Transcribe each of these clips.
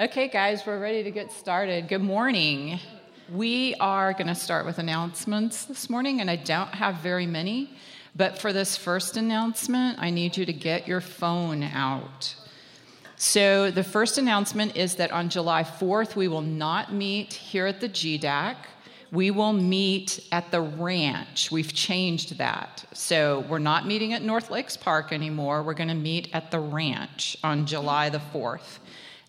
Okay, guys, we're ready to get started. Good morning. We are going to start with announcements this morning, and I don't have very many. But for this first announcement, I need you to get your phone out. So, the first announcement is that on July 4th, we will not meet here at the GDAC. We will meet at the ranch. We've changed that. So, we're not meeting at North Lakes Park anymore. We're going to meet at the ranch on July the 4th.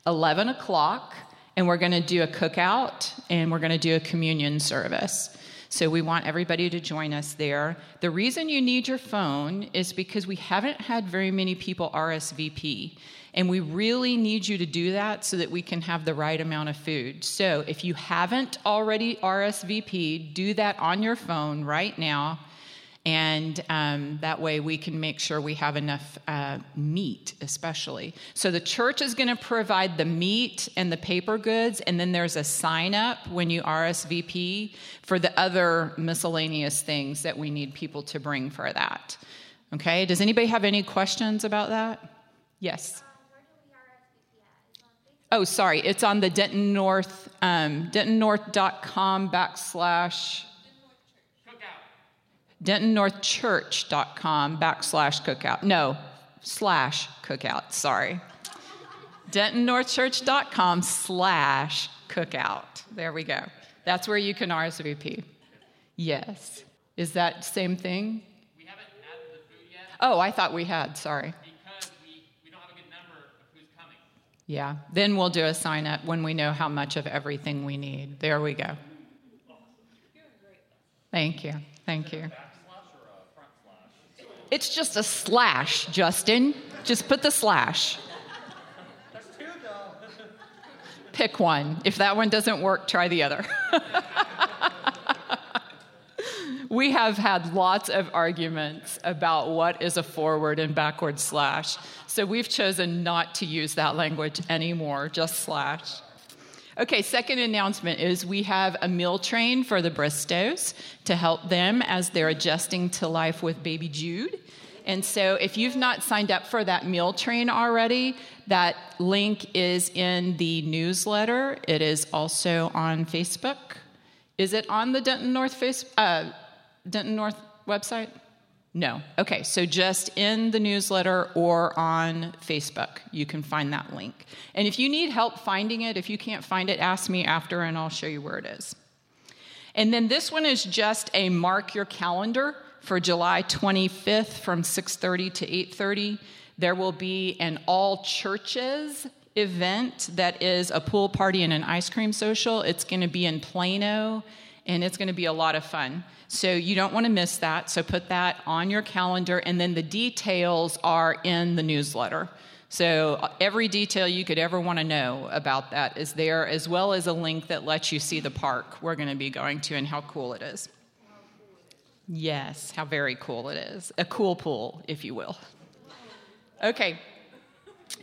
11 o'clock, and we're going to do a cookout and we're going to do a communion service. So we want everybody to join us there. The reason you need your phone is because we haven't had very many people RSVP. And we really need you to do that so that we can have the right amount of food. So if you haven't already RSVP, do that on your phone right now and um, that way we can make sure we have enough uh, meat, especially. So the church is going to provide the meat and the paper goods, and then there's a sign up when you RSVP for the other miscellaneous things that we need people to bring for that. Okay, does anybody have any questions about that? Yes. Oh, sorry. It's on the Denton North, um, dentonnorth.com backslash dentonnorthchurch.com backslash cookout. No, slash cookout, sorry. dentonnorthchurch.com slash cookout. There we go. That's where you can RSVP. Yes. Is that same thing? We haven't added the food yet. Oh, I thought we had, sorry. Because we, we don't have a good number of who's coming. Yeah, then we'll do a sign up when we know how much of everything we need. There we go. Thank you. Thank you. It's just a slash, Justin. Just put the slash. That's two, though. Pick one. If that one doesn't work, try the other. we have had lots of arguments about what is a forward and backward slash. So we've chosen not to use that language anymore, just slash. Okay, second announcement is we have a meal train for the Bristows to help them as they're adjusting to life with baby Jude. And so if you've not signed up for that meal train already, that link is in the newsletter. It is also on Facebook. Is it on the Denton North face, uh, Denton North website? No. Okay, so just in the newsletter or on Facebook, you can find that link. And if you need help finding it, if you can't find it, ask me after and I'll show you where it is. And then this one is just a mark your calendar for July 25th from 6:30 to 8:30. There will be an all churches event that is a pool party and an ice cream social. It's going to be in Plano and it's going to be a lot of fun. So you don't want to miss that. So put that on your calendar, and then the details are in the newsletter. So uh, every detail you could ever want to know about that is there, as well as a link that lets you see the park we're going to be going to and how cool it is. Yes, how very cool it is. A cool pool, if you will. Okay.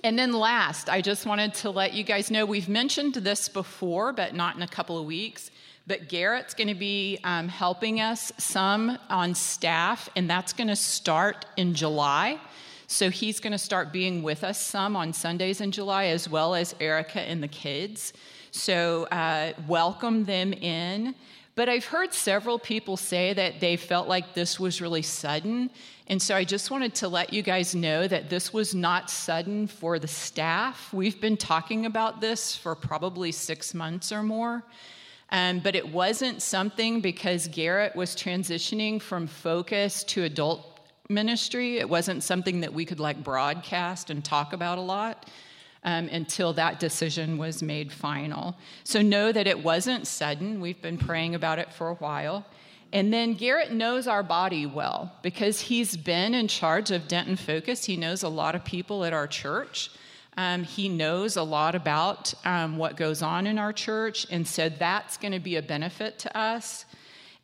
And then last, I just wanted to let you guys know we've mentioned this before, but not in a couple of weeks. But Garrett's going to be um, helping us some on staff, and that's going to start in July. So he's going to start being with us some on Sundays in July, as well as Erica and the kids. So uh, welcome them in. But I've heard several people say that they felt like this was really sudden. And so I just wanted to let you guys know that this was not sudden for the staff. We've been talking about this for probably six months or more. Um, but it wasn't something because Garrett was transitioning from focus to adult ministry. It wasn't something that we could like broadcast and talk about a lot um, until that decision was made final. So know that it wasn't sudden. We've been praying about it for a while. And then Garrett knows our body well because he's been in charge of Denton Focus. He knows a lot of people at our church. Um, he knows a lot about um, what goes on in our church, and so that's going to be a benefit to us.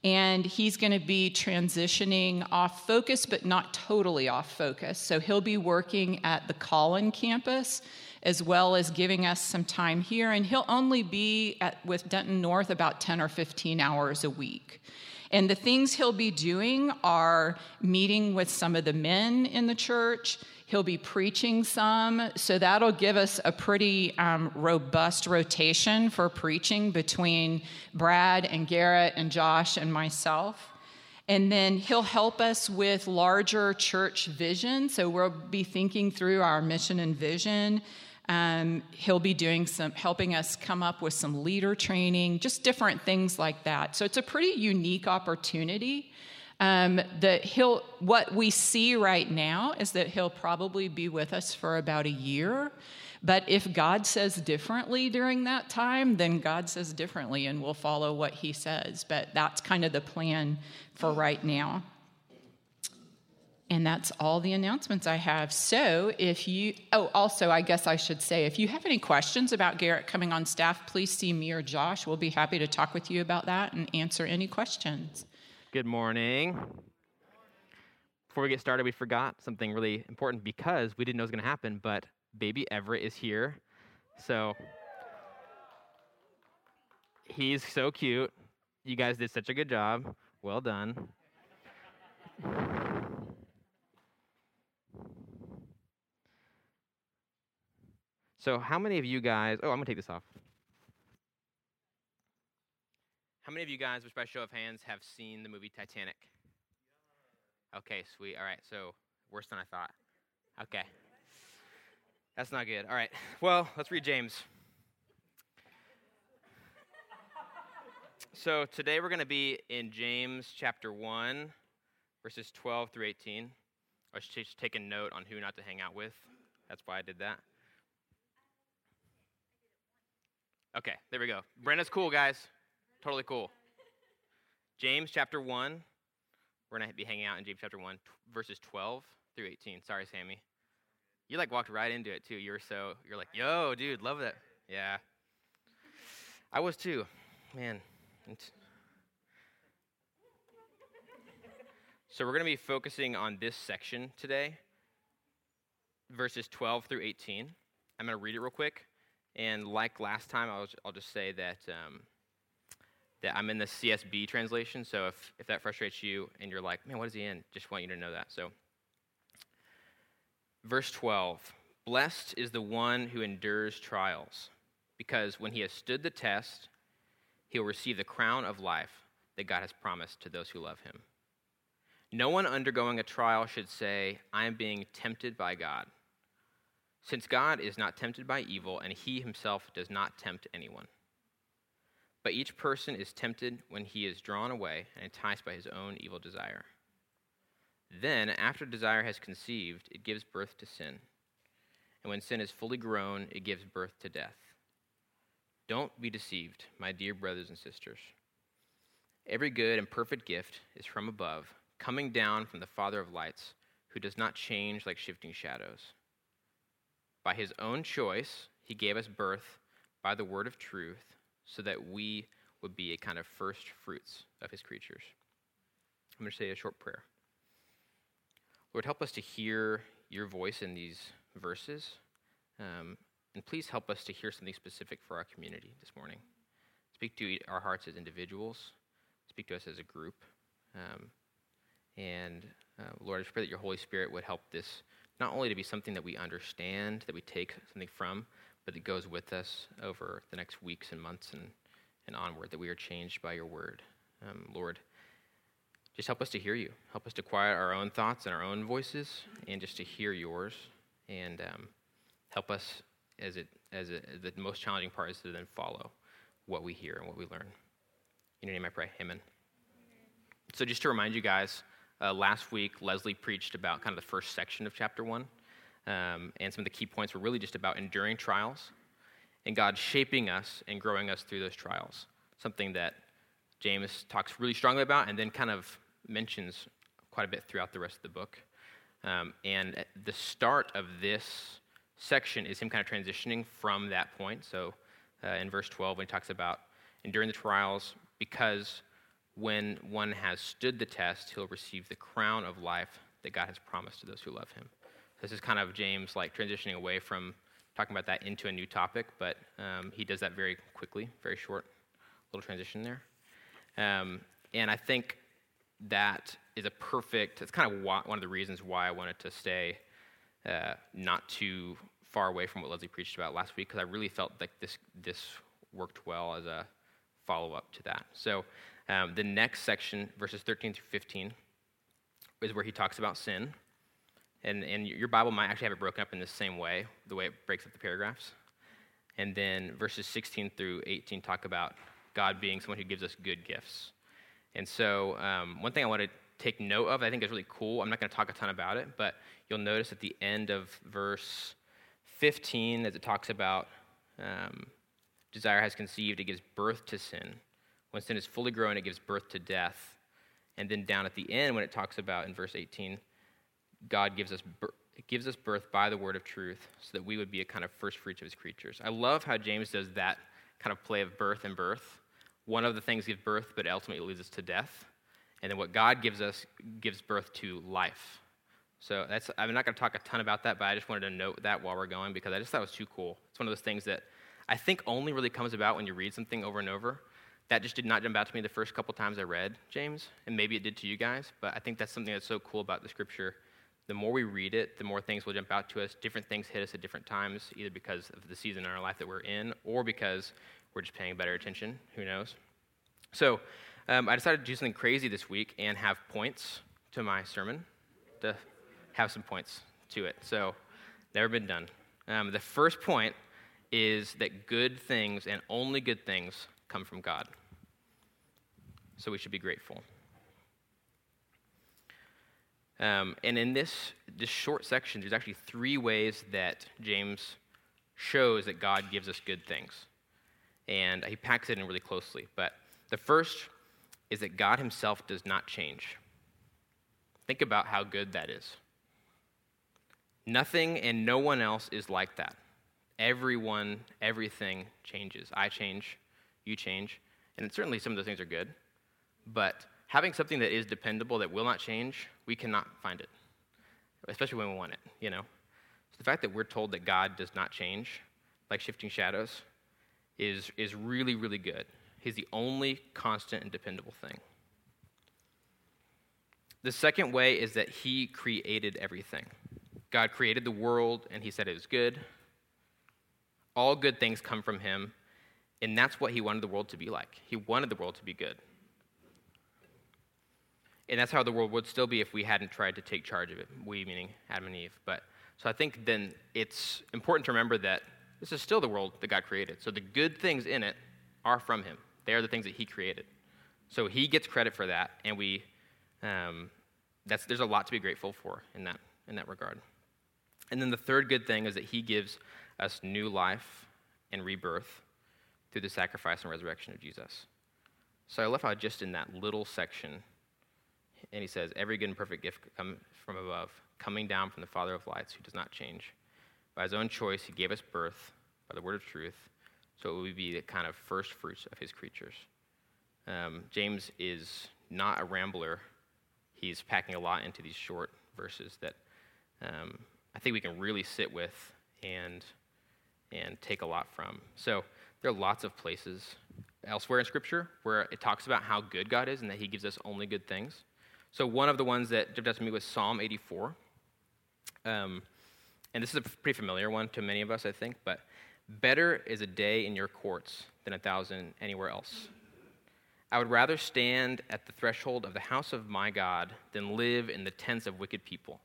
And he's going to be transitioning off focus, but not totally off focus. So he'll be working at the Collin campus as well as giving us some time here. And he'll only be at, with Denton North about 10 or 15 hours a week. And the things he'll be doing are meeting with some of the men in the church. He'll be preaching some. So that'll give us a pretty um, robust rotation for preaching between Brad and Garrett and Josh and myself. And then he'll help us with larger church vision. So we'll be thinking through our mission and vision. Um, he'll be doing some, helping us come up with some leader training, just different things like that. So it's a pretty unique opportunity. Um, that he'll, what we see right now is that he'll probably be with us for about a year. But if God says differently during that time, then God says differently and we'll follow what he says. But that's kind of the plan for right now. And that's all the announcements I have. So, if you, oh, also, I guess I should say, if you have any questions about Garrett coming on staff, please see me or Josh. We'll be happy to talk with you about that and answer any questions. Good morning. Before we get started, we forgot something really important because we didn't know it was going to happen, but baby Everett is here. So he's so cute. You guys did such a good job. Well done. So, how many of you guys? Oh, I'm to take this off. How many of you guys, just by show of hands, have seen the movie Titanic? Okay, sweet. All right, so worse than I thought. Okay. That's not good. All right. Well, let's read James. So today we're going to be in James chapter 1, verses 12 through 18. I should just take a note on who not to hang out with. That's why I did that. Okay, there we go. Brenda's cool, guys. Totally cool. James chapter 1. We're going to be hanging out in James chapter 1, t- verses 12 through 18. Sorry, Sammy. You like walked right into it too. You were so, you're like, yo, dude, love that. Yeah. I was too. Man. So we're going to be focusing on this section today, verses 12 through 18. I'm going to read it real quick. And like last time, I'll, I'll just say that, um, that I'm in the CSB translation. So if, if that frustrates you and you're like, man, what is he in? Just want you to know that. So, verse 12 Blessed is the one who endures trials, because when he has stood the test, he will receive the crown of life that God has promised to those who love him. No one undergoing a trial should say, I am being tempted by God. Since God is not tempted by evil, and he himself does not tempt anyone. But each person is tempted when he is drawn away and enticed by his own evil desire. Then, after desire has conceived, it gives birth to sin. And when sin is fully grown, it gives birth to death. Don't be deceived, my dear brothers and sisters. Every good and perfect gift is from above, coming down from the Father of lights, who does not change like shifting shadows. By his own choice, he gave us birth by the word of truth, so that we would be a kind of first fruits of his creatures. I'm going to say a short prayer. Lord, help us to hear your voice in these verses. Um, and please help us to hear something specific for our community this morning. Speak to our hearts as individuals, speak to us as a group. Um, and uh, Lord, I just pray that your Holy Spirit would help this not only to be something that we understand, that we take something from, but that goes with us over the next weeks and months and, and onward, that we are changed by your word. Um, Lord, just help us to hear you. Help us to quiet our own thoughts and our own voices and just to hear yours. And um, help us as it as it, the most challenging part is to then follow what we hear and what we learn. In your name I pray. Amen. So just to remind you guys, uh, last week Leslie preached about kind of the first section of chapter one. Um, and some of the key points were really just about enduring trials and God shaping us and growing us through those trials. Something that James talks really strongly about and then kind of mentions quite a bit throughout the rest of the book. Um, and the start of this section is him kind of transitioning from that point. So uh, in verse 12, when he talks about enduring the trials, because when one has stood the test, he'll receive the crown of life that God has promised to those who love him. This is kind of James like transitioning away from talking about that into a new topic, but um, he does that very quickly, very short little transition there. Um, and I think that is a perfect, it's kind of one of the reasons why I wanted to stay uh, not too far away from what Leslie preached about last week, because I really felt like this, this worked well as a follow up to that. So um, the next section, verses 13 through 15, is where he talks about sin. And, and your Bible might actually have it broken up in the same way, the way it breaks up the paragraphs. And then verses 16 through 18 talk about God being someone who gives us good gifts. And so, um, one thing I want to take note of, I think is really cool. I'm not going to talk a ton about it, but you'll notice at the end of verse 15, as it talks about um, desire has conceived, it gives birth to sin. When sin is fully grown, it gives birth to death. And then down at the end, when it talks about in verse 18, God gives us gives us birth by the word of truth, so that we would be a kind of first fruits of His creatures. I love how James does that kind of play of birth and birth. One of the things gives birth, but ultimately leads us to death. And then what God gives us gives birth to life. So that's I'm not going to talk a ton about that, but I just wanted to note that while we're going because I just thought it was too cool. It's one of those things that I think only really comes about when you read something over and over. That just did not jump out to me the first couple times I read James, and maybe it did to you guys, but I think that's something that's so cool about the scripture. The more we read it, the more things will jump out to us. Different things hit us at different times, either because of the season in our life that we're in, or because we're just paying better attention. Who knows? So um, I decided to do something crazy this week and have points to my sermon, to have some points to it. So, never been done. Um, the first point is that good things and only good things come from God. So we should be grateful. Um, and in this, this short section, there's actually three ways that James shows that God gives us good things. And he packs it in really closely. But the first is that God himself does not change. Think about how good that is. Nothing and no one else is like that. Everyone, everything changes. I change, you change. And certainly some of those things are good. But having something that is dependable, that will not change, we cannot find it, especially when we want it, you know? So the fact that we're told that God does not change, like shifting shadows, is, is really, really good. He's the only constant and dependable thing. The second way is that He created everything. God created the world and He said it was good. All good things come from Him, and that's what He wanted the world to be like. He wanted the world to be good. And that's how the world would still be if we hadn't tried to take charge of it. We, meaning Adam and Eve. But so I think then it's important to remember that this is still the world that God created. So the good things in it are from Him. They are the things that He created. So He gets credit for that, and we um, that's there's a lot to be grateful for in that in that regard. And then the third good thing is that He gives us new life and rebirth through the sacrifice and resurrection of Jesus. So I love how just in that little section, and he says, Every good and perfect gift comes from above, coming down from the Father of lights, who does not change. By his own choice, he gave us birth by the word of truth, so it would be the kind of first fruits of his creatures. Um, James is not a rambler. He's packing a lot into these short verses that um, I think we can really sit with and, and take a lot from. So there are lots of places elsewhere in Scripture where it talks about how good God is and that he gives us only good things. So one of the ones that jumped out to me was Psalm 84. Um, and this is a pretty familiar one to many of us, I think, but better is a day in your courts than a thousand anywhere else. I would rather stand at the threshold of the house of my God than live in the tents of wicked people.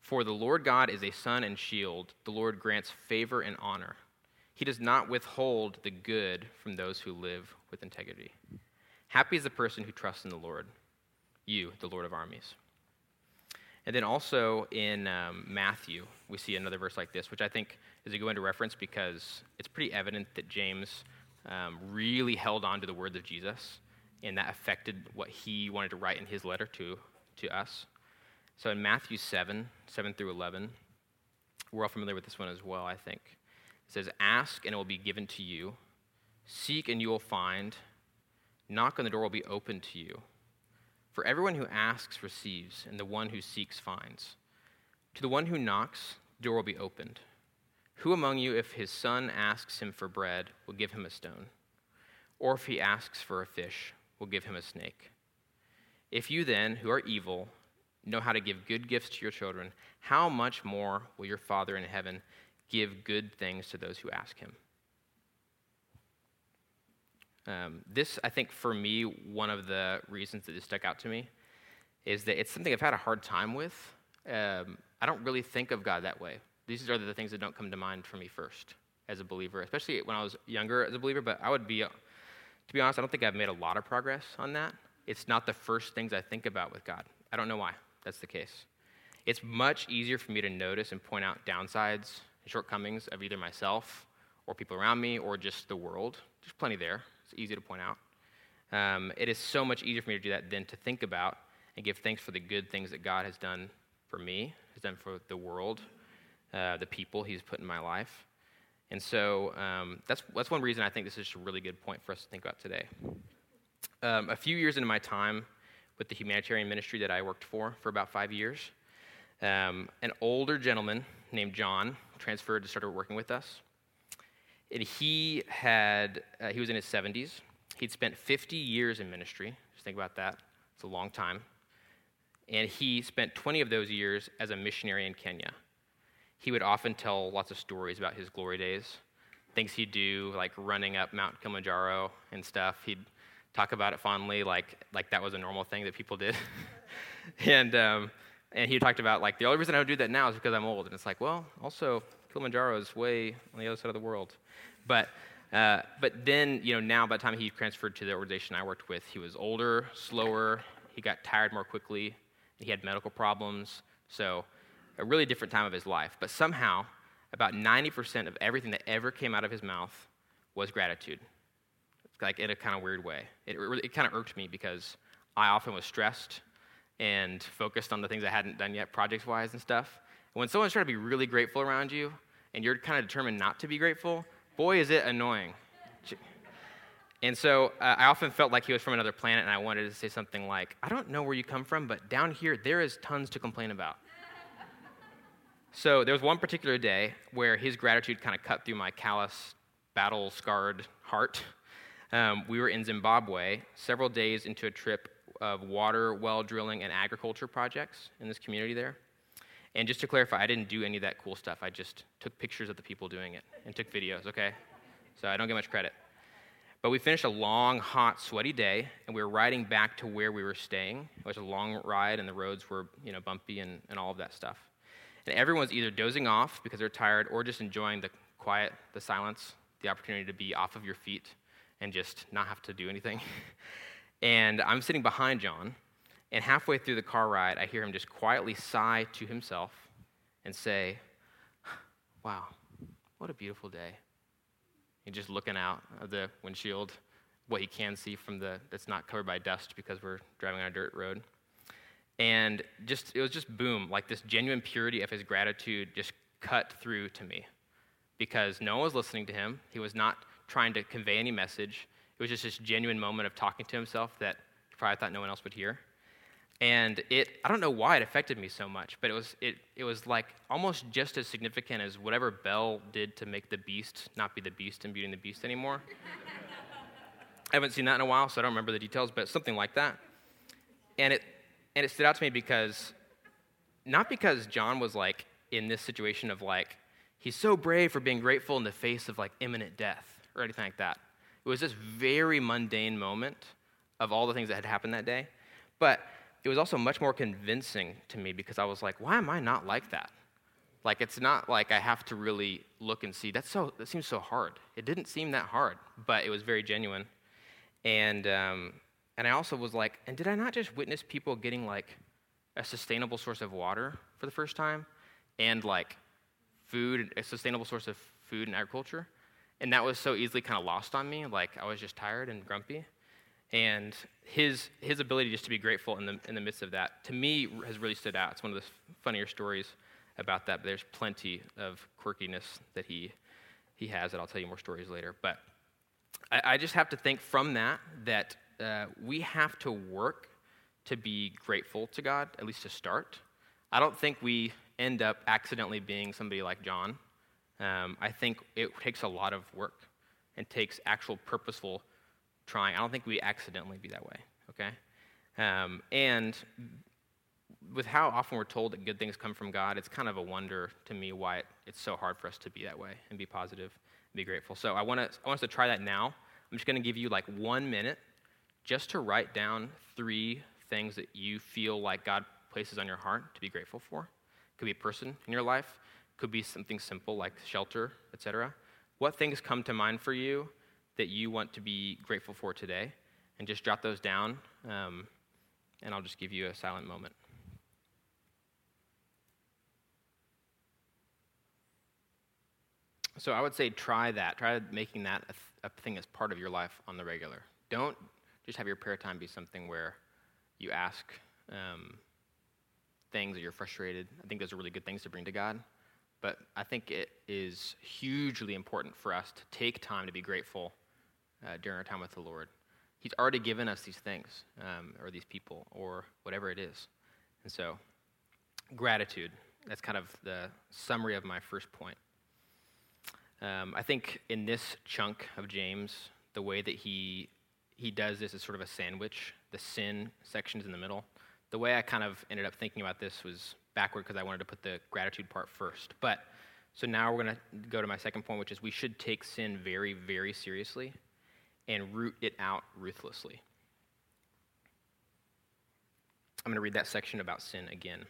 For the Lord God is a sun and shield, the Lord grants favor and honor. He does not withhold the good from those who live with integrity. Happy is the person who trusts in the Lord, you, the Lord of armies. And then also in um, Matthew, we see another verse like this, which I think is a good one to reference because it's pretty evident that James um, really held on to the words of Jesus, and that affected what he wanted to write in his letter to, to us. So in Matthew 7, 7 through 11, we're all familiar with this one as well, I think. It says, Ask and it will be given to you, seek and you will find, knock and the door will be opened to you. For everyone who asks receives, and the one who seeks finds. To the one who knocks, the door will be opened. Who among you, if his son asks him for bread, will give him a stone? Or if he asks for a fish, will give him a snake? If you then, who are evil, know how to give good gifts to your children, how much more will your Father in heaven give good things to those who ask him? Um, this, I think, for me, one of the reasons that this stuck out to me is that it's something I've had a hard time with. Um, I don't really think of God that way. These are the things that don't come to mind for me first as a believer, especially when I was younger as a believer. But I would be, to be honest, I don't think I've made a lot of progress on that. It's not the first things I think about with God. I don't know why that's the case. It's much easier for me to notice and point out downsides and shortcomings of either myself or people around me or just the world. There's plenty there. It's easy to point out. Um, it is so much easier for me to do that than to think about and give thanks for the good things that God has done for me, has done for the world, uh, the people He's put in my life. And so um, that's, that's one reason I think this is a really good point for us to think about today. Um, a few years into my time with the humanitarian ministry that I worked for for about five years, um, an older gentleman named John transferred to start working with us. And he had, uh, he was in his 70s. He'd spent 50 years in ministry. Just think about that. It's a long time. And he spent 20 of those years as a missionary in Kenya. He would often tell lots of stories about his glory days, things he'd do, like running up Mount Kilimanjaro and stuff. He'd talk about it fondly, like, like that was a normal thing that people did. and, um, and he talked about, like, the only reason I would do that now is because I'm old. And it's like, well, also, Kilimanjaro is way on the other side of the world. But, uh, but then, you know, now by the time he transferred to the organization I worked with, he was older, slower, he got tired more quickly, he had medical problems. So, a really different time of his life. But somehow, about 90% of everything that ever came out of his mouth was gratitude. Like in a kind of weird way. It, it, kind of irked me because I often was stressed and focused on the things I hadn't done yet, project wise and stuff. And when someone's trying to be really grateful around you and you're kind of determined not to be grateful, boy, is it annoying. And so uh, I often felt like he was from another planet, and I wanted to say something like, I don't know where you come from, but down here, there is tons to complain about. so there was one particular day where his gratitude kind of cut through my callous, battle scarred heart. Um, we were in Zimbabwe, several days into a trip of water, well drilling, and agriculture projects in this community there. And just to clarify, I didn't do any of that cool stuff. I just took pictures of the people doing it and took videos, okay? So I don't get much credit. But we finished a long, hot, sweaty day, and we were riding back to where we were staying. It was a long ride, and the roads were, you know, bumpy and, and all of that stuff. And everyone was either dozing off because they're tired or just enjoying the quiet, the silence, the opportunity to be off of your feet and just not have to do anything. and I'm sitting behind John, and halfway through the car ride, I hear him just quietly sigh to himself and say, Wow, what a beautiful day. And just looking out of the windshield, what he can see from the that's not covered by dust because we're driving on a dirt road. And just it was just boom, like this genuine purity of his gratitude just cut through to me. Because no one was listening to him. He was not trying to convey any message. It was just this genuine moment of talking to himself that probably thought no one else would hear. And it, I don't know why it affected me so much, but it was, it, it was like almost just as significant as whatever Belle did to make the beast not be the beast in Beauty and the Beast anymore. I haven't seen that in a while, so I don't remember the details, but something like that. And it, and it stood out to me because, not because John was like in this situation of like, he's so brave for being grateful in the face of like imminent death or anything like that. It was this very mundane moment of all the things that had happened that day. But it was also much more convincing to me because I was like, why am I not like that? Like, it's not like I have to really look and see. That's so, that seems so hard. It didn't seem that hard, but it was very genuine. And, um, and I also was like, and did I not just witness people getting like a sustainable source of water for the first time and like food, a sustainable source of food and agriculture? And that was so easily kind of lost on me. Like, I was just tired and grumpy. And his, his ability just to be grateful in the, in the midst of that, to me, has really stood out. It's one of the funnier stories about that, but there's plenty of quirkiness that he, he has that I'll tell you more stories later. But I, I just have to think from that that uh, we have to work to be grateful to God, at least to start. I don't think we end up accidentally being somebody like John. Um, I think it takes a lot of work and takes actual purposeful trying. I don't think we accidentally be that way, okay? Um, and with how often we're told that good things come from God, it's kind of a wonder to me why it, it's so hard for us to be that way and be positive and be grateful. So I want, to, I want us to try that now. I'm just going to give you like one minute just to write down three things that you feel like God places on your heart to be grateful for. Could be a person in your life, could be something simple like shelter, etc. What things come to mind for you that you want to be grateful for today? And just jot those down, um, and I'll just give you a silent moment. So I would say try that. Try making that a, th- a thing as part of your life on the regular. Don't just have your prayer time be something where you ask um, things that you're frustrated. I think those are really good things to bring to God. But I think it is hugely important for us to take time to be grateful uh, during our time with the Lord. He's already given us these things, um, or these people, or whatever it is. And so, gratitude. That's kind of the summary of my first point. Um, I think in this chunk of James, the way that he he does this is sort of a sandwich. The sin section is in the middle. The way I kind of ended up thinking about this was backward because I wanted to put the gratitude part first. But so now we're going to go to my second point, which is we should take sin very, very seriously and root it out ruthlessly. I'm going to read that section about sin again.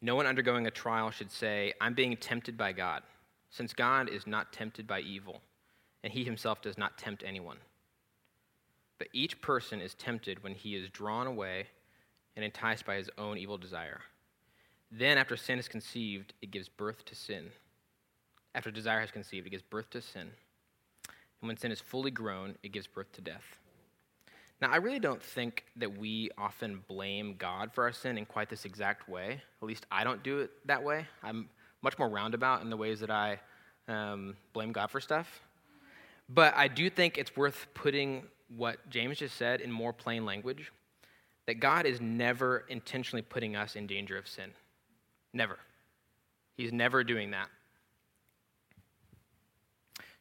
No one undergoing a trial should say, I'm being tempted by God since God is not tempted by evil, and he himself does not tempt anyone. But each person is tempted when he is drawn away and enticed by his own evil desire. Then, after sin is conceived, it gives birth to sin. After desire has conceived, it gives birth to sin. And when sin is fully grown, it gives birth to death. Now, I really don't think that we often blame God for our sin in quite this exact way. At least I don't do it that way. I'm much more roundabout in the ways that I um, blame God for stuff. But I do think it's worth putting what James just said in more plain language that God is never intentionally putting us in danger of sin. Never. He's never doing that.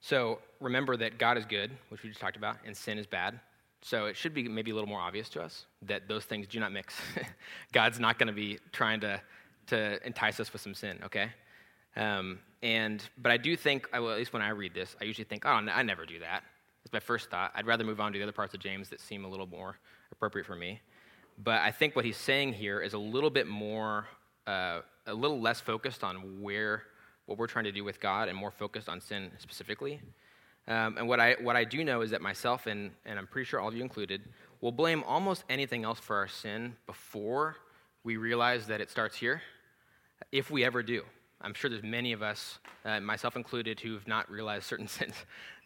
So remember that God is good, which we just talked about, and sin is bad. So it should be maybe a little more obvious to us that those things do not mix. God's not going to be trying to, to entice us with some sin, okay? Um, and but I do think, well, at least when I read this, I usually think, oh, I never do that. It's my first thought. I'd rather move on to the other parts of James that seem a little more appropriate for me. But I think what he's saying here is a little bit more, uh, a little less focused on where what we're trying to do with God, and more focused on sin specifically. Um, and what I what I do know is that myself and and I'm pretty sure all of you included will blame almost anything else for our sin before we realize that it starts here, if we ever do. I'm sure there's many of us, uh, myself included, who have not realized certain sins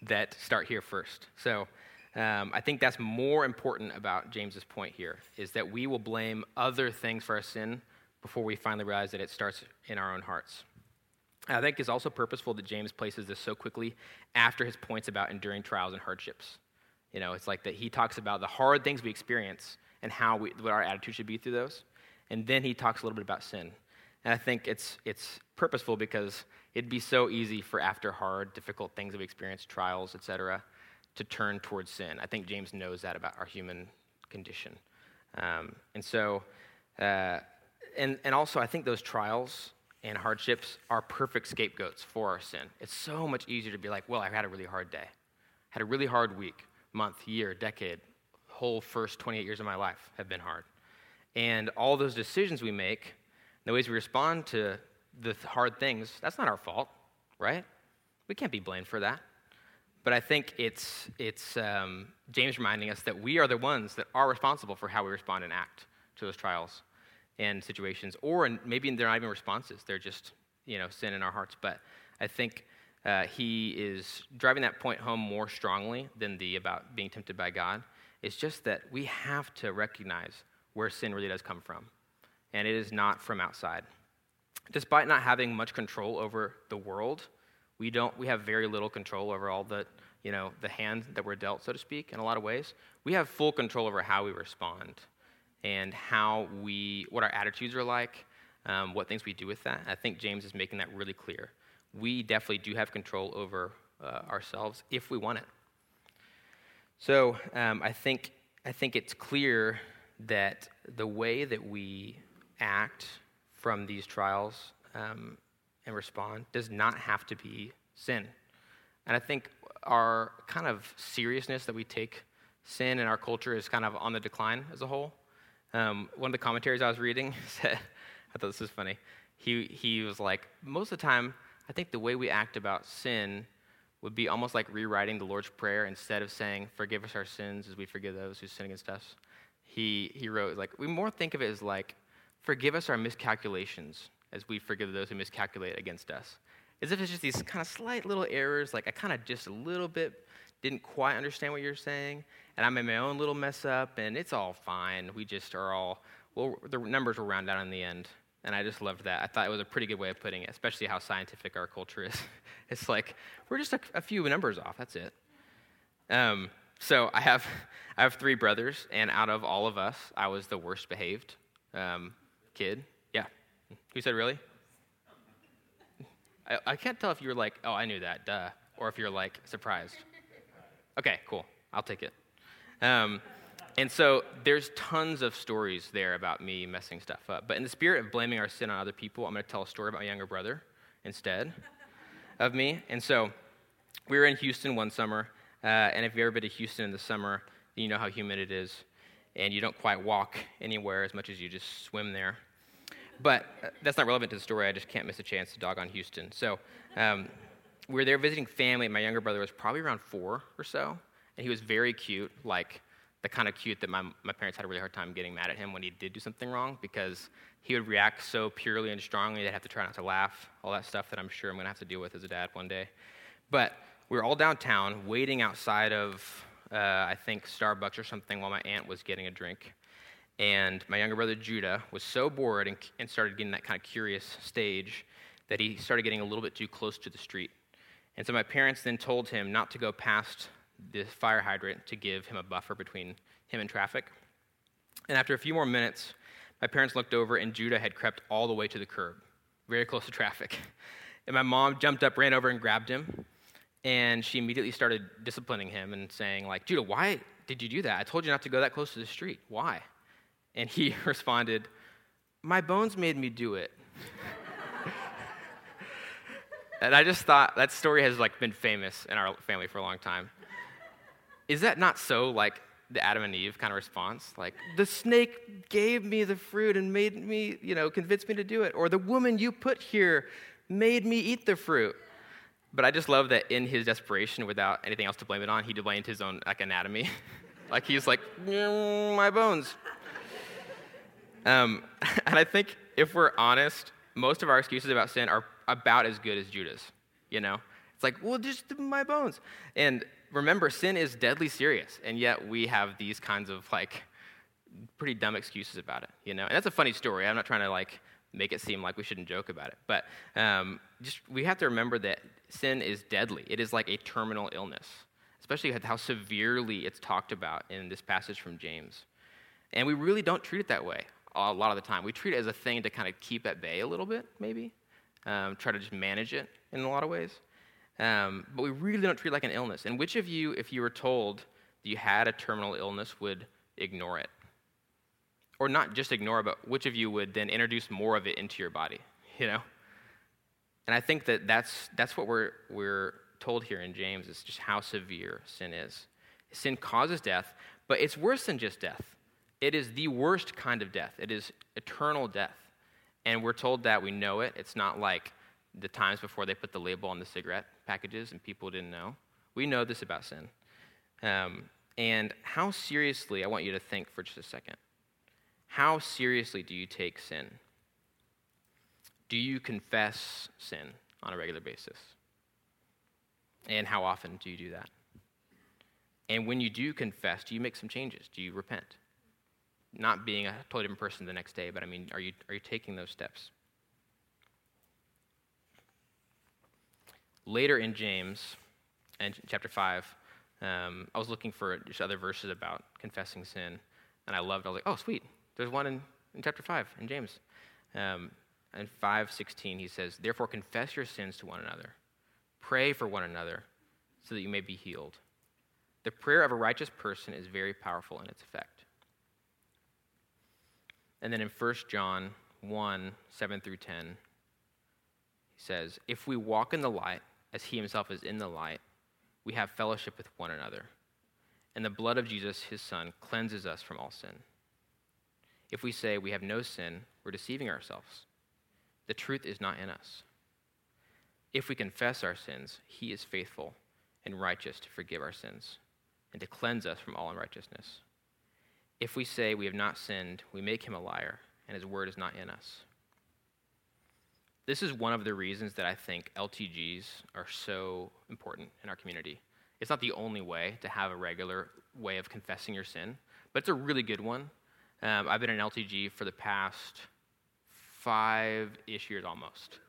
that start here first. So um, I think that's more important about James's point here, is that we will blame other things for our sin before we finally realize that it starts in our own hearts. I think it's also purposeful that James places this so quickly after his points about enduring trials and hardships. You know, it's like that he talks about the hard things we experience and how we, what our attitude should be through those. And then he talks a little bit about sin. And I think it's, it's purposeful because it'd be so easy for after hard, difficult things we experience, trials, etc., to turn towards sin. I think James knows that about our human condition. Um, and so, uh, and, and also, I think those trials and hardships are perfect scapegoats for our sin. It's so much easier to be like, well, I had a really hard day, had a really hard week, month, year, decade, whole first 28 years of my life have been hard. And all those decisions we make the ways we respond to the hard things, that's not our fault, right? We can't be blamed for that. But I think it's, it's um, James reminding us that we are the ones that are responsible for how we respond and act to those trials and situations. Or maybe they're not even responses, they're just you know, sin in our hearts. But I think uh, he is driving that point home more strongly than the about being tempted by God. It's just that we have to recognize where sin really does come from and it is not from outside. Despite not having much control over the world, we don't we have very little control over all the you know the hand that we're dealt, so to speak, in a lot of ways. We have full control over how we respond and how we what our attitudes are like, um, what things we do with that. I think James is making that really clear. We definitely do have control over uh, ourselves if we want it. So um, I think I think it's clear that the way that we act from these trials um, and respond does not have to be sin. And I think our kind of seriousness that we take sin in our culture is kind of on the decline as a whole. Um, one of the commentaries I was reading said, I thought this was funny. He, he was like, most of the time, I think the way we act about sin would be almost like rewriting the Lord's Prayer instead of saying, Forgive us our sins as we forgive those who sin against us. He, he wrote, like, we more think of it as like, Forgive us our miscalculations as we forgive those who miscalculate against us. As if it's just these kind of slight little errors, like I kind of just a little bit didn't quite understand what you're saying, and I made my own little mess up, and it's all fine. We just are all, well, the numbers will round out in the end. And I just loved that. I thought it was a pretty good way of putting it, especially how scientific our culture is. it's like, we're just a, a few numbers off, that's it. Um, so I have, I have three brothers, and out of all of us, I was the worst behaved um, kid. Yeah. Who said really? I, I can't tell if you were like, oh, I knew that, duh, or if you're like surprised. Okay, cool. I'll take it. Um, and so there's tons of stories there about me messing stuff up. But in the spirit of blaming our sin on other people, I'm going to tell a story about my younger brother instead of me. And so we were in Houston one summer. Uh, and if you've ever been to Houston in the summer, you know how humid it is. And you don't quite walk anywhere as much as you just swim there. But uh, that's not relevant to the story. I just can't miss a chance to dog on Houston. So um, we were there visiting family. My younger brother was probably around four or so. He was very cute, like the kind of cute that my, my parents had a really hard time getting mad at him when he did do something wrong because he would react so purely and strongly they'd have to try not to laugh, all that stuff that I'm sure I'm going to have to deal with as a dad one day. But we were all downtown waiting outside of, uh, I think, Starbucks or something while my aunt was getting a drink. And my younger brother Judah was so bored and, and started getting that kind of curious stage that he started getting a little bit too close to the street. And so my parents then told him not to go past the fire hydrant to give him a buffer between him and traffic. And after a few more minutes, my parents looked over, and Judah had crept all the way to the curb, very close to traffic. And my mom jumped up, ran over, and grabbed him. And she immediately started disciplining him and saying, like, Judah, why did you do that? I told you not to go that close to the street. Why? And he responded, My bones made me do it. and I just thought that story has like been famous in our family for a long time. Is that not so like the Adam and Eve kind of response? Like, the snake gave me the fruit and made me, you know, convinced me to do it. Or the woman you put here made me eat the fruit. But I just love that in his desperation, without anything else to blame it on, he blamed his own like anatomy. like he's like, mm, my bones. Um, and I think if we're honest, most of our excuses about sin are about as good as Judah's. You know, it's like, well, just my bones. And remember, sin is deadly serious, and yet we have these kinds of like pretty dumb excuses about it, you know. And that's a funny story. I'm not trying to like make it seem like we shouldn't joke about it, but um, just we have to remember that sin is deadly. It is like a terminal illness, especially how severely it's talked about in this passage from James. And we really don't treat it that way a lot of the time. We treat it as a thing to kind of keep at bay a little bit, maybe, um, try to just manage it in a lot of ways. Um, but we really don't treat it like an illness. And which of you, if you were told that you had a terminal illness, would ignore it? Or not just ignore, but which of you would then introduce more of it into your body? You know? And I think that that's, that's what we're, we're told here in James is just how severe sin is. Sin causes death, but it's worse than just death. It is the worst kind of death. It is eternal death. And we're told that we know it. It's not like the times before they put the label on the cigarette packages and people didn't know. We know this about sin. Um, and how seriously, I want you to think for just a second. How seriously do you take sin? Do you confess sin on a regular basis? And how often do you do that? And when you do confess, do you make some changes? Do you repent? Not being a totally different person the next day, but I mean, are you, are you taking those steps? Later in James, and chapter 5, um, I was looking for just other verses about confessing sin, and I loved. I was like, "Oh, sweet! There's one in, in chapter 5 in James." Um, in 5:16, he says, "Therefore, confess your sins to one another, pray for one another, so that you may be healed. The prayer of a righteous person is very powerful in its effect." And then in 1 John 1 7 through 10, he says, If we walk in the light, as he himself is in the light, we have fellowship with one another. And the blood of Jesus, his son, cleanses us from all sin. If we say we have no sin, we're deceiving ourselves. The truth is not in us. If we confess our sins, he is faithful and righteous to forgive our sins and to cleanse us from all unrighteousness. If we say we have not sinned, we make him a liar, and his word is not in us. This is one of the reasons that I think LTGs are so important in our community. It's not the only way to have a regular way of confessing your sin, but it's a really good one. Um, I've been an LTG for the past five ish years almost.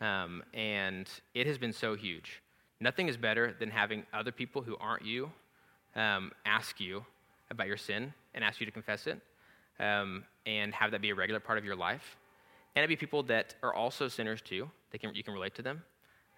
Um, and it has been so huge. Nothing is better than having other people who aren't you um, ask you about your sin and ask you to confess it um, and have that be a regular part of your life. And it'd be people that are also sinners too. They can, you can relate to them.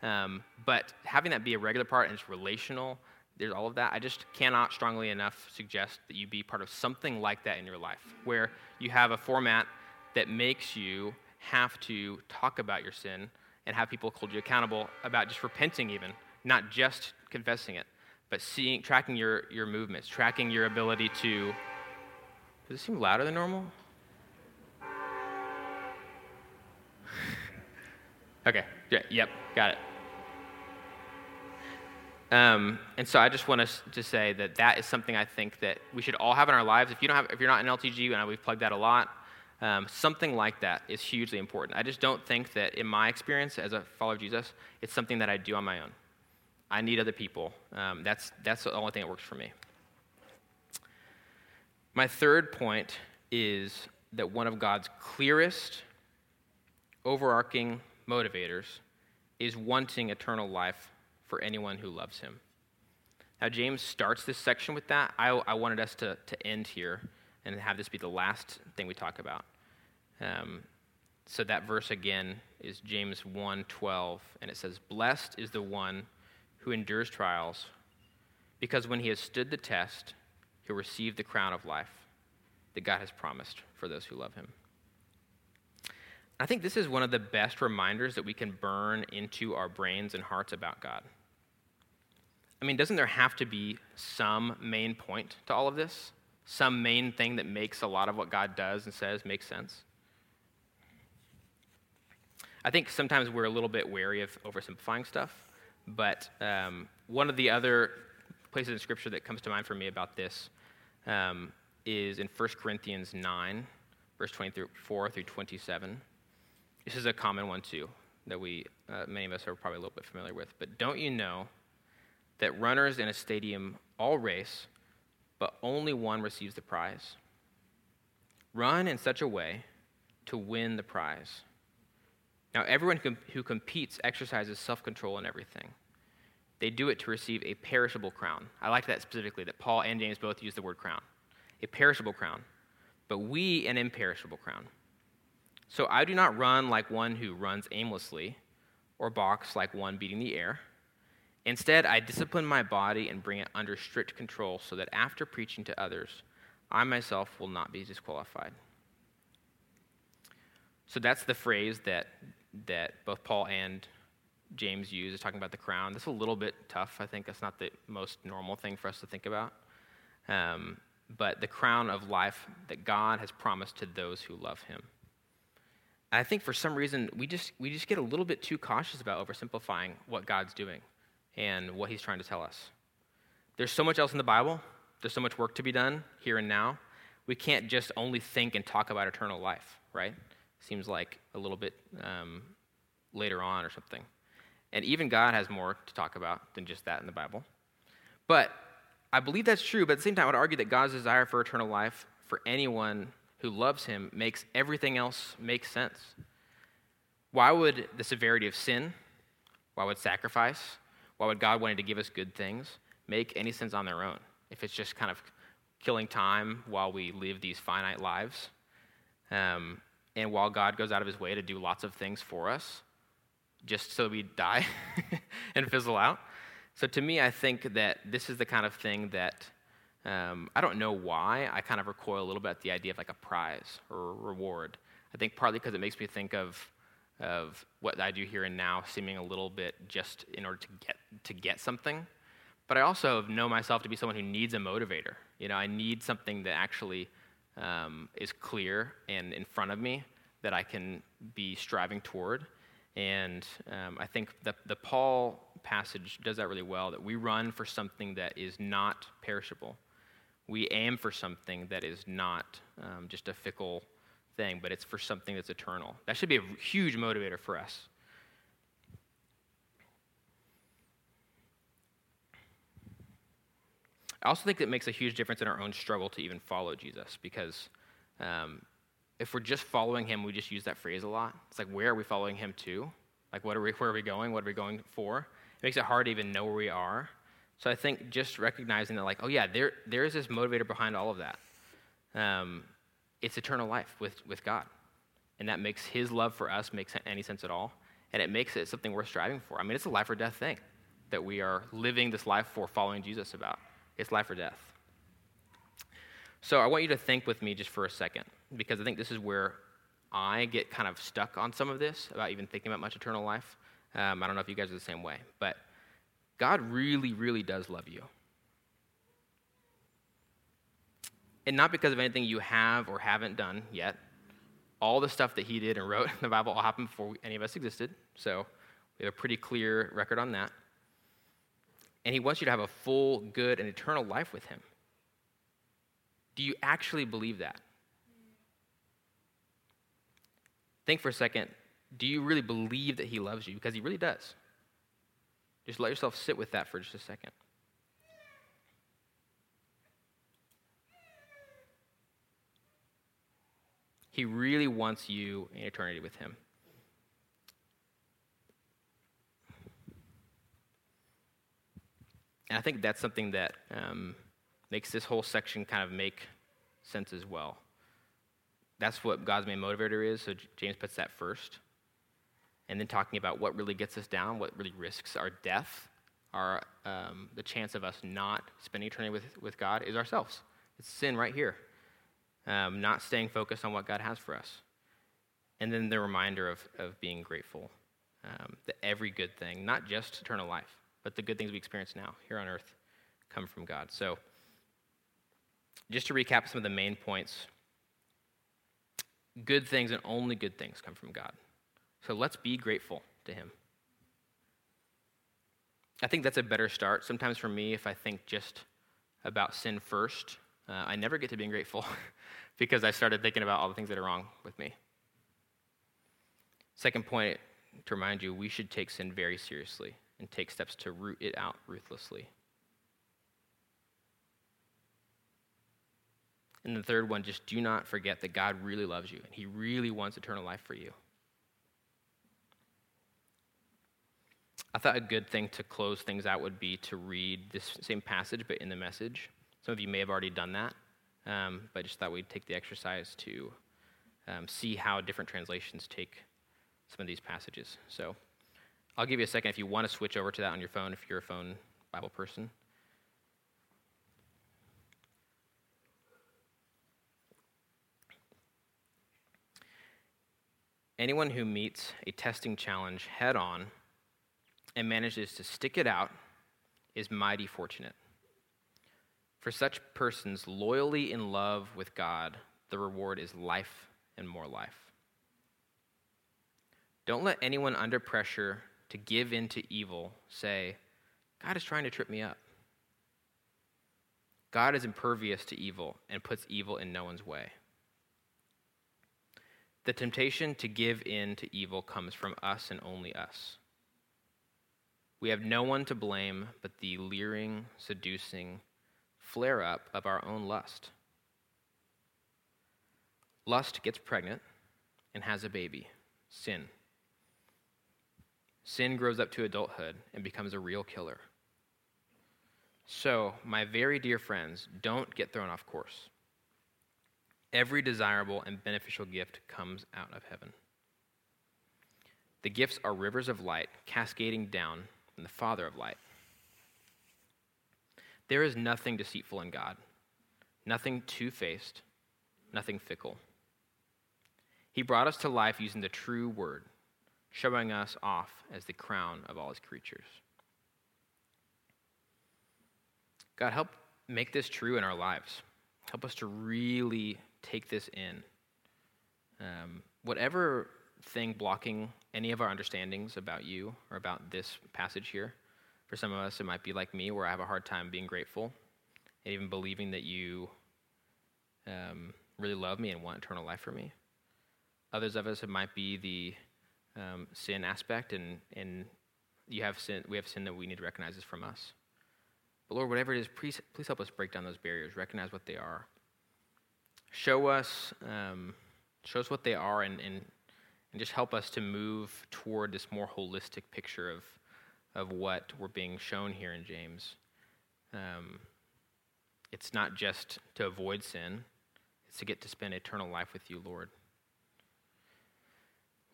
Um, but having that be a regular part and it's relational, there's all of that. I just cannot strongly enough suggest that you be part of something like that in your life, where you have a format that makes you have to talk about your sin and have people hold you accountable about just repenting, even, not just confessing it, but seeing, tracking your, your movements, tracking your ability to. Does it seem louder than normal? Okay, yeah, yep, got it. Um, and so I just want to, to say that that is something I think that we should all have in our lives. If you don't have, if you're not in LTG, and we've plugged that a lot, um, something like that is hugely important. I just don't think that, in my experience as a follower of Jesus, it's something that I do on my own. I need other people. Um, that's, that's the only thing that works for me. My third point is that one of God's clearest, overarching motivators is wanting eternal life for anyone who loves him. Now, James starts this section with that. I, I wanted us to, to end here and have this be the last thing we talk about. Um, so that verse again is James 1:12 and it says blessed is the one who endures trials because when he has stood the test he'll receive the crown of life that God has promised for those who love him. I think this is one of the best reminders that we can burn into our brains and hearts about God. I mean, doesn't there have to be some main point to all of this? Some main thing that makes a lot of what God does and says make sense? I think sometimes we're a little bit wary of oversimplifying stuff, but um, one of the other places in Scripture that comes to mind for me about this um, is in 1 Corinthians 9, verse 24 through 27. This is a common one, too, that we, uh, many of us are probably a little bit familiar with. But don't you know that runners in a stadium all race, but only one receives the prize? Run in such a way to win the prize. Now, everyone who competes exercises self control in everything. They do it to receive a perishable crown. I like that specifically, that Paul and James both use the word crown. A perishable crown, but we an imperishable crown. So I do not run like one who runs aimlessly, or box like one beating the air. Instead, I discipline my body and bring it under strict control so that after preaching to others, I myself will not be disqualified. So that's the phrase that that both Paul and James use is talking about the crown. That's a little bit tough. I think that's not the most normal thing for us to think about. Um, but the crown of life that God has promised to those who love Him. I think for some reason we just we just get a little bit too cautious about oversimplifying what God's doing and what He's trying to tell us. There's so much else in the Bible. There's so much work to be done here and now. We can't just only think and talk about eternal life, right? Seems like a little bit um, later on or something. And even God has more to talk about than just that in the Bible. But I believe that's true, but at the same time, I would argue that God's desire for eternal life for anyone who loves him makes everything else make sense. Why would the severity of sin, why would sacrifice, why would God wanting to give us good things make any sense on their own if it's just kind of killing time while we live these finite lives? Um, and while God goes out of his way to do lots of things for us, just so we die and fizzle out. So to me, I think that this is the kind of thing that um, I don't know why. I kind of recoil a little bit at the idea of like a prize or a reward. I think partly because it makes me think of, of what I do here and now seeming a little bit just in order to get, to get something. But I also know myself to be someone who needs a motivator. You know, I need something that actually um, is clear and in front of me that I can be striving toward. And um, I think the, the Paul passage does that really well that we run for something that is not perishable. We aim for something that is not um, just a fickle thing, but it's for something that's eternal. That should be a huge motivator for us. I also think it makes a huge difference in our own struggle to even follow Jesus because um, if we're just following him, we just use that phrase a lot. It's like, where are we following him to? Like, what are we, where are we going? What are we going for? It makes it hard to even know where we are. So I think just recognizing that, like, oh yeah, there, there is this motivator behind all of that. Um, it's eternal life with, with God. And that makes his love for us make any sense at all. And it makes it something worth striving for. I mean, it's a life or death thing that we are living this life for, following Jesus about. It's life or death. So I want you to think with me just for a second, because I think this is where I get kind of stuck on some of this about even thinking about much eternal life. Um, I don't know if you guys are the same way, but God really, really does love you. And not because of anything you have or haven't done yet. All the stuff that he did and wrote in the Bible all happened before any of us existed. So we have a pretty clear record on that. And he wants you to have a full, good, and eternal life with him. Do you actually believe that? Think for a second. Do you really believe that he loves you? Because he really does. Just let yourself sit with that for just a second. He really wants you in eternity with him. And I think that's something that um, makes this whole section kind of make sense as well. That's what God's main motivator is, so James puts that first. And then talking about what really gets us down, what really risks our death, our, um, the chance of us not spending eternity with, with God is ourselves. It's sin right here um, not staying focused on what God has for us. And then the reminder of, of being grateful um, that every good thing, not just eternal life, but the good things we experience now here on earth, come from God. So, just to recap some of the main points good things and only good things come from God. So, let's be grateful to Him. I think that's a better start. Sometimes for me, if I think just about sin first, uh, I never get to being grateful because I started thinking about all the things that are wrong with me. Second point to remind you, we should take sin very seriously and take steps to root it out ruthlessly. And the third one, just do not forget that God really loves you and He really wants eternal life for you. I thought a good thing to close things out would be to read this same passage, but in the message. Some of you may have already done that, um, but I just thought we'd take the exercise to um, see how different translations take some of these passages. So I'll give you a second if you want to switch over to that on your phone, if you're a phone Bible person. Anyone who meets a testing challenge head on and manages to stick it out is mighty fortunate. For such persons loyally in love with God, the reward is life and more life. Don't let anyone under pressure to give in to evil say, God is trying to trip me up. God is impervious to evil and puts evil in no one's way. The temptation to give in to evil comes from us and only us. We have no one to blame but the leering, seducing, flare up of our own lust. Lust gets pregnant and has a baby, sin. Sin grows up to adulthood and becomes a real killer. So, my very dear friends, don't get thrown off course. Every desirable and beneficial gift comes out of heaven. The gifts are rivers of light cascading down from the Father of light. There is nothing deceitful in God, nothing two faced, nothing fickle. He brought us to life using the true word, showing us off as the crown of all his creatures. God, help make this true in our lives. Help us to really take this in. Um, whatever thing blocking any of our understandings about you or about this passage here, for some of us, it might be like me, where I have a hard time being grateful and even believing that you um, really love me and want eternal life for me. Others of us, it might be the um, sin aspect, and, and you have sin, we have sin that we need to recognize is from us. But Lord, whatever it is, please, please help us break down those barriers, recognize what they are. Show us, um, show us what they are, and, and, and just help us to move toward this more holistic picture of, of what we're being shown here in James. Um, it's not just to avoid sin, it's to get to spend eternal life with you, Lord.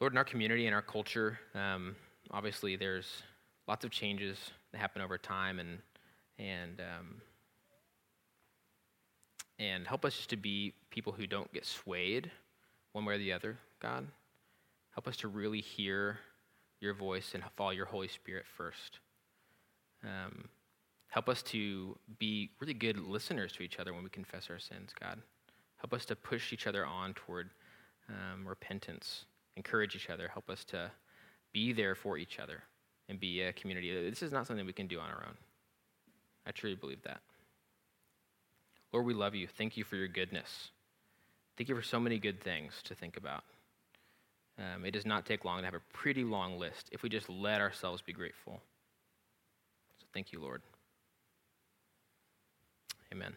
Lord, in our community and our culture, um, obviously there's lots of changes that happen over time, and and um, and help us just to be people who don't get swayed one way or the other. God, help us to really hear your voice and follow your Holy Spirit first. Um, help us to be really good listeners to each other when we confess our sins. God, help us to push each other on toward um, repentance encourage each other, help us to be there for each other and be a community. This is not something we can do on our own. I truly believe that. Lord, we love you. Thank you for your goodness. Thank you for so many good things to think about. Um, it does not take long to have a pretty long list if we just let ourselves be grateful. So thank you, Lord. Amen.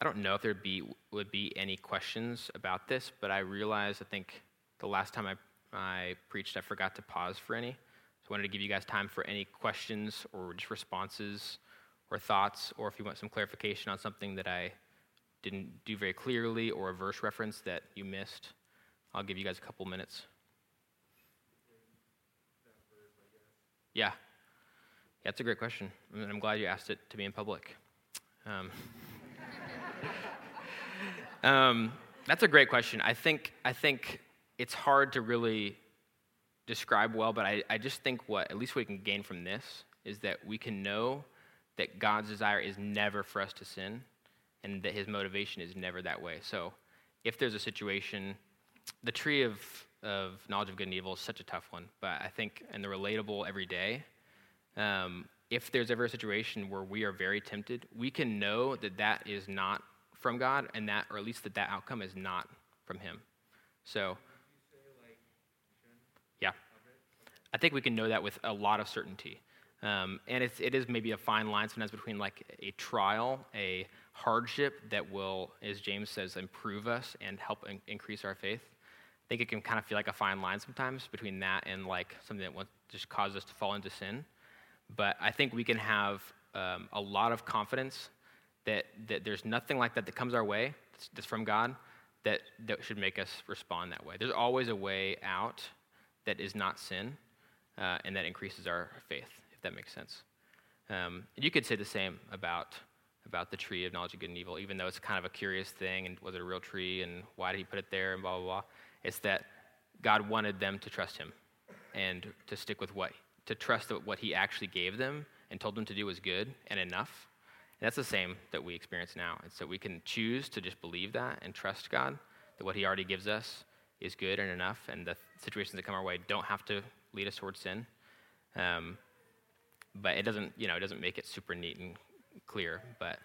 I don't know if there be, would be any questions about this, but I realized, I think the last time I, I preached, I forgot to pause for any. So I wanted to give you guys time for any questions or just responses or thoughts, or if you want some clarification on something that I didn't do very clearly or a verse reference that you missed. I'll give you guys a couple minutes. Yeah. Yeah, that's a great question. And I'm glad you asked it to be in public. Um, um, that's a great question. I think, I think it's hard to really describe well, but I, I just think what, at least what we can gain from this, is that we can know that God's desire is never for us to sin and that his motivation is never that way. So if there's a situation, the tree of, of knowledge of good and evil is such a tough one, but I think in the relatable every day, um, if there's ever a situation where we are very tempted, we can know that that is not from God, and that, or at least that that outcome is not from Him. So, yeah, I think we can know that with a lot of certainty. Um, and it's, it is maybe a fine line sometimes between like a trial, a hardship that will, as James says, improve us and help in- increase our faith. I think it can kind of feel like a fine line sometimes between that and like something that just cause us to fall into sin. But I think we can have um, a lot of confidence that, that there's nothing like that that comes our way that's from God that, that should make us respond that way. There's always a way out that is not sin uh, and that increases our faith, if that makes sense. Um, you could say the same about, about the tree of knowledge of good and evil, even though it's kind of a curious thing and was it a real tree and why did he put it there and blah, blah, blah. It's that God wanted them to trust him and to stick with what, to trust that what he actually gave them and told them to do was good and enough and that's the same that we experience now. And so we can choose to just believe that and trust God, that what He already gives us is good and enough, and the situations that come our way don't have to lead us towards sin. Um, but it doesn't, you know, it doesn't make it super neat and clear. But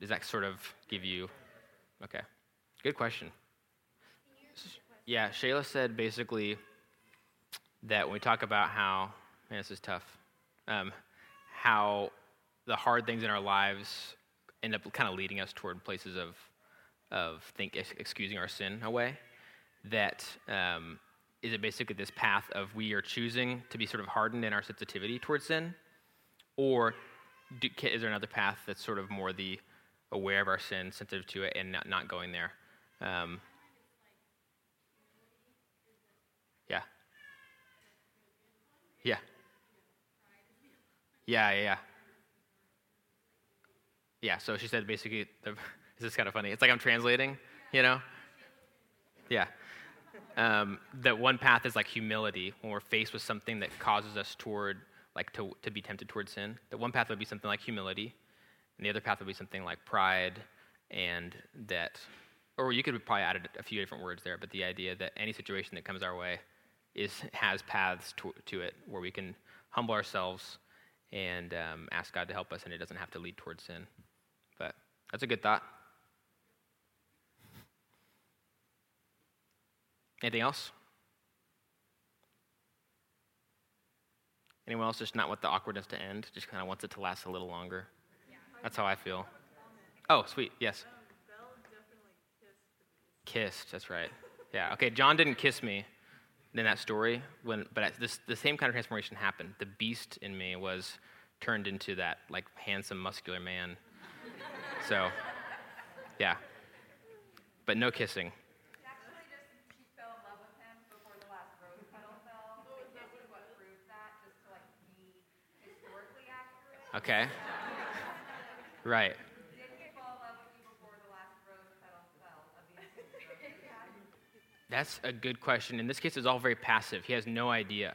does that sort of give you? Okay, good question. Yeah, Shayla said basically that when we talk about how, man, this is tough, um, how the hard things in our lives end up kind of leading us toward places of, of think excusing our sin away. That um, is it basically this path of we are choosing to be sort of hardened in our sensitivity towards sin, or do, is there another path that's sort of more the aware of our sin, sensitive to it, and not, not going there? Um, yeah. Yeah. Yeah, yeah, yeah. so she said basically, this is kind of funny. It's like I'm translating, you know? Yeah. Um, that one path is like humility when we're faced with something that causes us toward, like, to, to be tempted toward sin. That one path would be something like humility, and the other path would be something like pride, and that, or you could probably add a few different words there, but the idea that any situation that comes our way is has paths to, to it where we can humble ourselves and um, ask God to help us, and it doesn't have to lead towards sin. But that's a good thought. Anything else? Anyone else just not want the awkwardness to end? Just kind of wants it to last a little longer? That's how I feel. Oh, sweet. Yes. Kissed. That's right. Yeah. Okay. John didn't kiss me in that story, when, but this, the same kind of transformation happened. The beast in me was turned into that like handsome, muscular man. so, yeah. But no kissing. Okay. Right. That's a good question. In this case, it's all very passive. He has no idea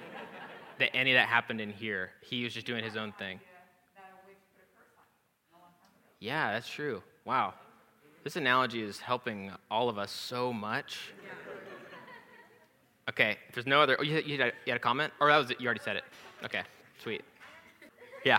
that any of that happened in here. He was just doing his own thing. Yeah, that's true. Wow. This analogy is helping all of us so much. Okay, if there's no other. Oh, you, you, had, you had a comment? Or that was it? You already said it. Okay, sweet. Yeah.